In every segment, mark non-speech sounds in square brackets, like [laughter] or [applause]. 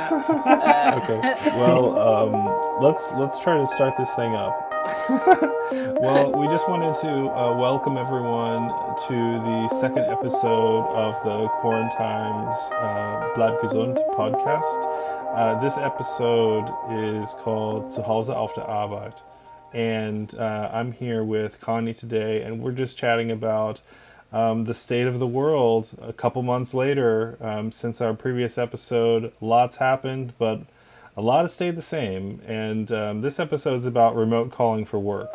Uh, [laughs] okay. [laughs] Well, um, let's let's try to start this thing up. [laughs] well, we just wanted to uh, welcome everyone to the second episode of the Quarantine's uh, Bleib Gesund podcast. Uh, this episode is called Zu Hause auf der Arbeit. And uh, I'm here with Connie today, and we're just chatting about um, the state of the world a couple months later um, since our previous episode. Lots happened, but a lot has stayed the same. And um, this episode is about remote calling for work.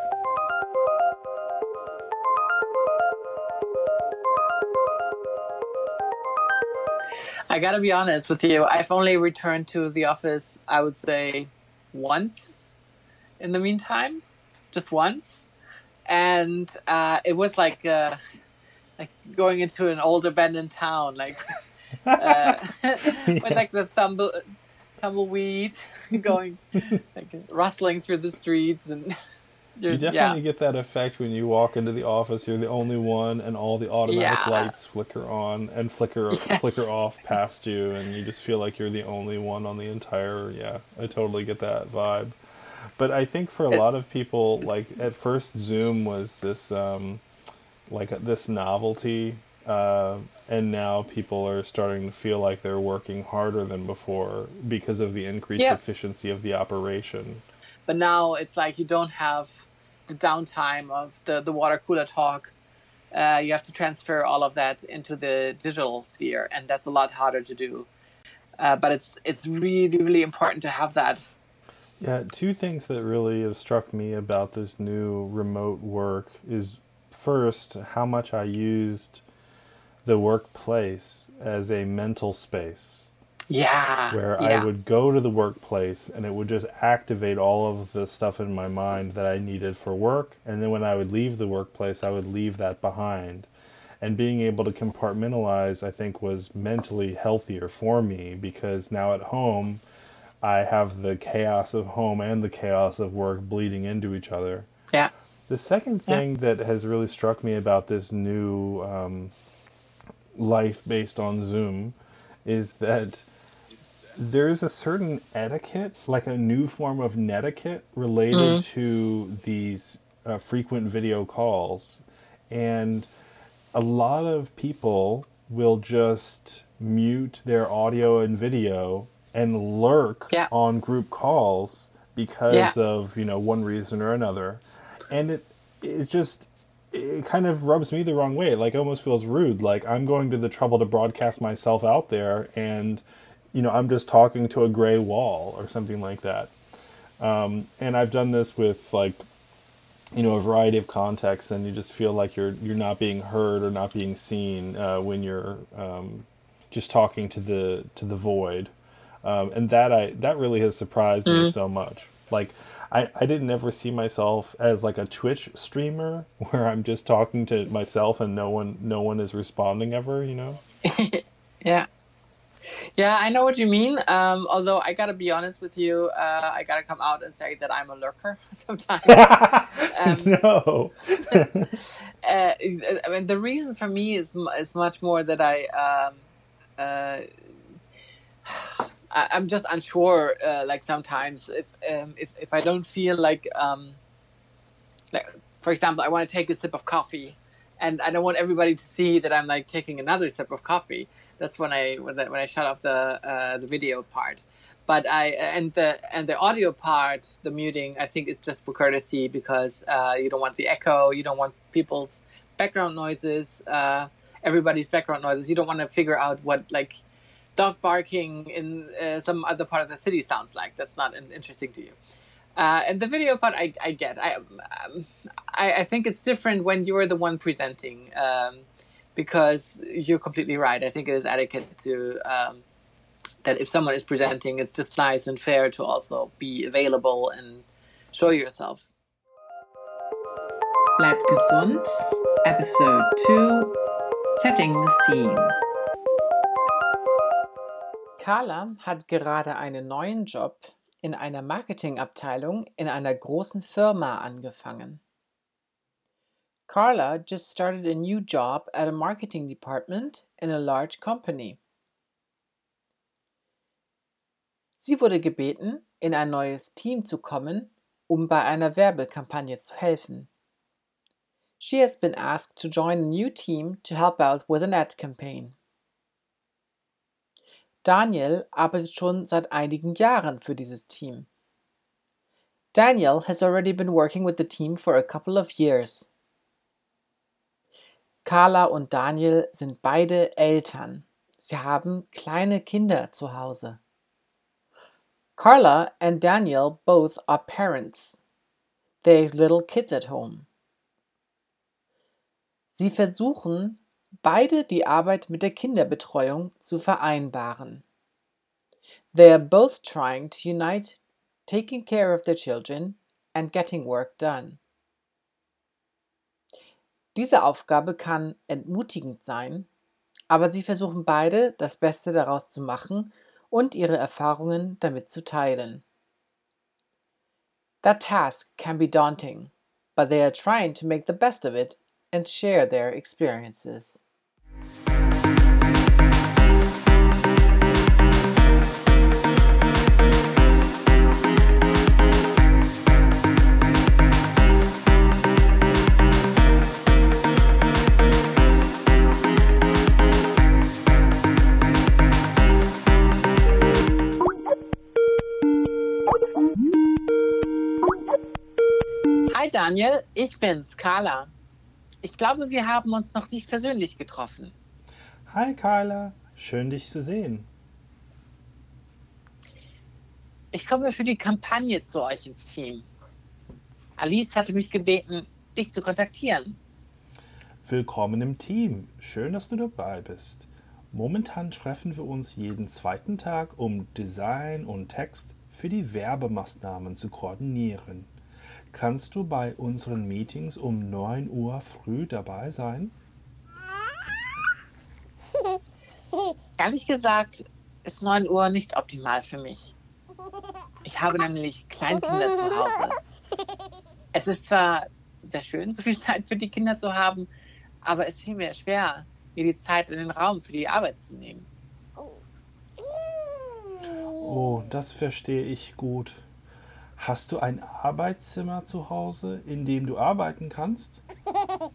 I gotta be honest with you. I've only returned to the office, I would say, once in the meantime, just once, and uh, it was like uh, like going into an old abandoned town, like [laughs] uh, [laughs] with like the tumble tumbleweed [laughs] going like rustling through the streets and. You definitely yeah. get that effect when you walk into the office. You're the only one, and all the automatic yeah. lights flicker on and flicker yes. flicker off past you, and you just feel like you're the only one on the entire. Yeah, I totally get that vibe. But I think for a lot of people, like at first, Zoom was this um, like this novelty, uh, and now people are starting to feel like they're working harder than before because of the increased yeah. efficiency of the operation. But now it's like you don't have the downtime of the, the water cooler talk. Uh, you have to transfer all of that into the digital sphere, and that's a lot harder to do. Uh, but it's it's really really important to have that. Yeah, two things that really have struck me about this new remote work is first how much I used the workplace as a mental space yeah. Where yeah. I would go to the workplace and it would just activate all of the stuff in my mind that I needed for work. And then when I would leave the workplace, I would leave that behind. And being able to compartmentalize, I think, was mentally healthier for me because now at home, I have the chaos of home and the chaos of work bleeding into each other. Yeah. The second thing yeah. that has really struck me about this new um, life based on Zoom is that there's a certain etiquette, like a new form of netiquette related mm. to these uh, frequent video calls. And a lot of people will just mute their audio and video and lurk yeah. on group calls because yeah. of, you know, one reason or another. And it it just it kind of rubs me the wrong way. Like almost feels rude. Like I'm going to the trouble to broadcast myself out there and you know, I'm just talking to a gray wall or something like that. Um, and I've done this with like, you know, a variety of contexts, and you just feel like you're you're not being heard or not being seen uh, when you're um, just talking to the to the void. Um, and that I that really has surprised mm-hmm. me so much. Like I, I didn't ever see myself as like a Twitch streamer [laughs] where I'm just talking to myself and no one no one is responding ever, you know? [laughs] yeah. Yeah, I know what you mean. Um, although I gotta be honest with you, uh, I gotta come out and say that I'm a lurker [laughs] sometimes. um, no. uh, I mean, the reason for me is is much more that I. Um, uh, I, am just unsure. Uh, like sometimes, if um, if if I don't feel like, um, like for example, I want to take a sip of coffee, and I don't want everybody to see that I'm like taking another sip of coffee that's when I when, when I shut off the uh, the video part. But I and the and the audio part, the muting, I think is just for courtesy because uh, you don't want the echo, you don't want people's background noises, uh, everybody's background noises. You don't want to figure out what like dog barking in uh, some other part of the city sounds like. That's not interesting to you. Uh, and the video part, I, I get. I, um, I, I think it's different when you're the one presenting. Um, because you're completely right. I think it is etiquette to um, that if someone is presenting, it's just nice and fair to also be available and show yourself. Bleibt gesund, Episode 2 Setting the Scene. Carla hat gerade einen neuen Job in einer Marketingabteilung in einer großen Firma angefangen. Carla just started a new job at a marketing department in a large company. Sie wurde gebeten, in ein neues Team zu kommen, um bei einer Werbekampagne zu helfen. She has been asked to join a new team to help out with an ad campaign. Daniel arbeitet schon seit einigen Jahren für dieses Team. Daniel has already been working with the team for a couple of years. Carla und Daniel sind beide Eltern. Sie haben kleine Kinder zu Hause. Carla and Daniel both are parents. They have little kids at home. Sie versuchen, beide die Arbeit mit der Kinderbetreuung zu vereinbaren. They are both trying to unite taking care of their children and getting work done. Diese Aufgabe kann entmutigend sein, aber sie versuchen beide, das Beste daraus zu machen und ihre Erfahrungen damit zu teilen. That task can be daunting, but they are trying to make the best of it and share their experiences. Daniel, ich bin's, Carla. Ich glaube, wir haben uns noch nicht persönlich getroffen. Hi Carla, schön dich zu sehen. Ich komme für die Kampagne zu euch ins Team. Alice hatte mich gebeten, dich zu kontaktieren. Willkommen im Team. Schön, dass du dabei bist. Momentan treffen wir uns jeden zweiten Tag, um Design und Text für die Werbemaßnahmen zu koordinieren. Kannst du bei unseren Meetings um 9 Uhr früh dabei sein? [laughs] Ehrlich gesagt ist 9 Uhr nicht optimal für mich. Ich habe nämlich Kleinkinder zu Hause. Es ist zwar sehr schön, so viel Zeit für die Kinder zu haben, aber es fiel mir schwer, mir die Zeit in den Raum für die Arbeit zu nehmen. Oh, das verstehe ich gut. Hast du ein Arbeitszimmer zu Hause, in dem du arbeiten kannst? [laughs]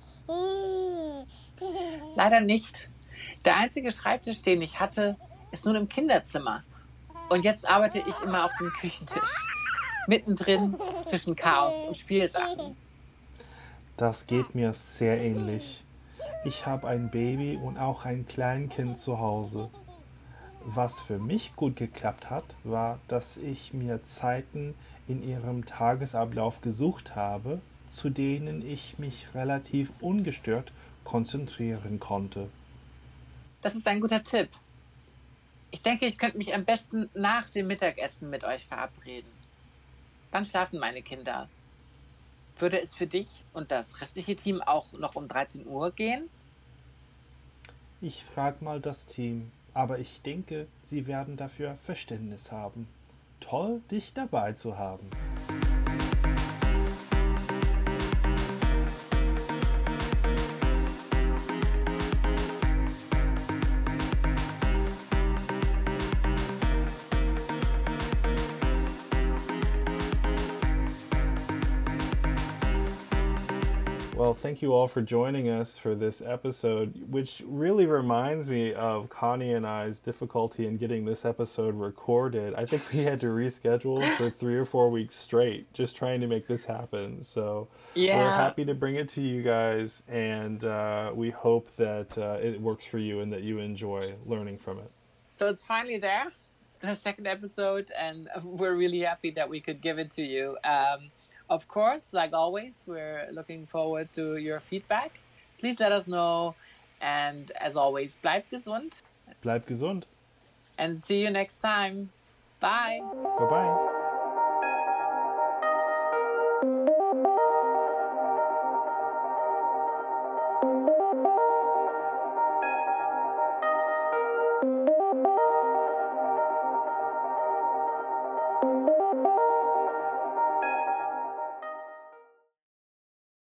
Leider nicht. Der einzige Schreibtisch, den ich hatte, ist nun im Kinderzimmer. Und jetzt arbeite ich immer auf dem Küchentisch. Mittendrin zwischen Chaos und Spielsachen. Das geht mir sehr ähnlich. Ich habe ein Baby und auch ein Kleinkind zu Hause. Was für mich gut geklappt hat, war, dass ich mir Zeiten in ihrem Tagesablauf gesucht habe, zu denen ich mich relativ ungestört konzentrieren konnte. Das ist ein guter Tipp. Ich denke, ich könnte mich am besten nach dem Mittagessen mit euch verabreden. Dann schlafen meine Kinder. Würde es für dich und das restliche Team auch noch um 13 Uhr gehen? Ich frage mal das Team, aber ich denke, sie werden dafür Verständnis haben. Toll, dich dabei zu haben. Well, thank you all for joining us for this episode, which really reminds me of Connie and I's difficulty in getting this episode recorded. I think we had to reschedule for [laughs] three or four weeks straight just trying to make this happen. So Yeah. we're happy to bring it to you guys, and uh, we hope that uh, it works for you and that you enjoy learning from it. So it's finally there, the second episode, and we're really happy that we could give it to you. Um, of course, like always, we're looking forward to your feedback. Please let us know. And as always, bleib gesund Bleib gesund. and see you next time. Bye. Bye bye.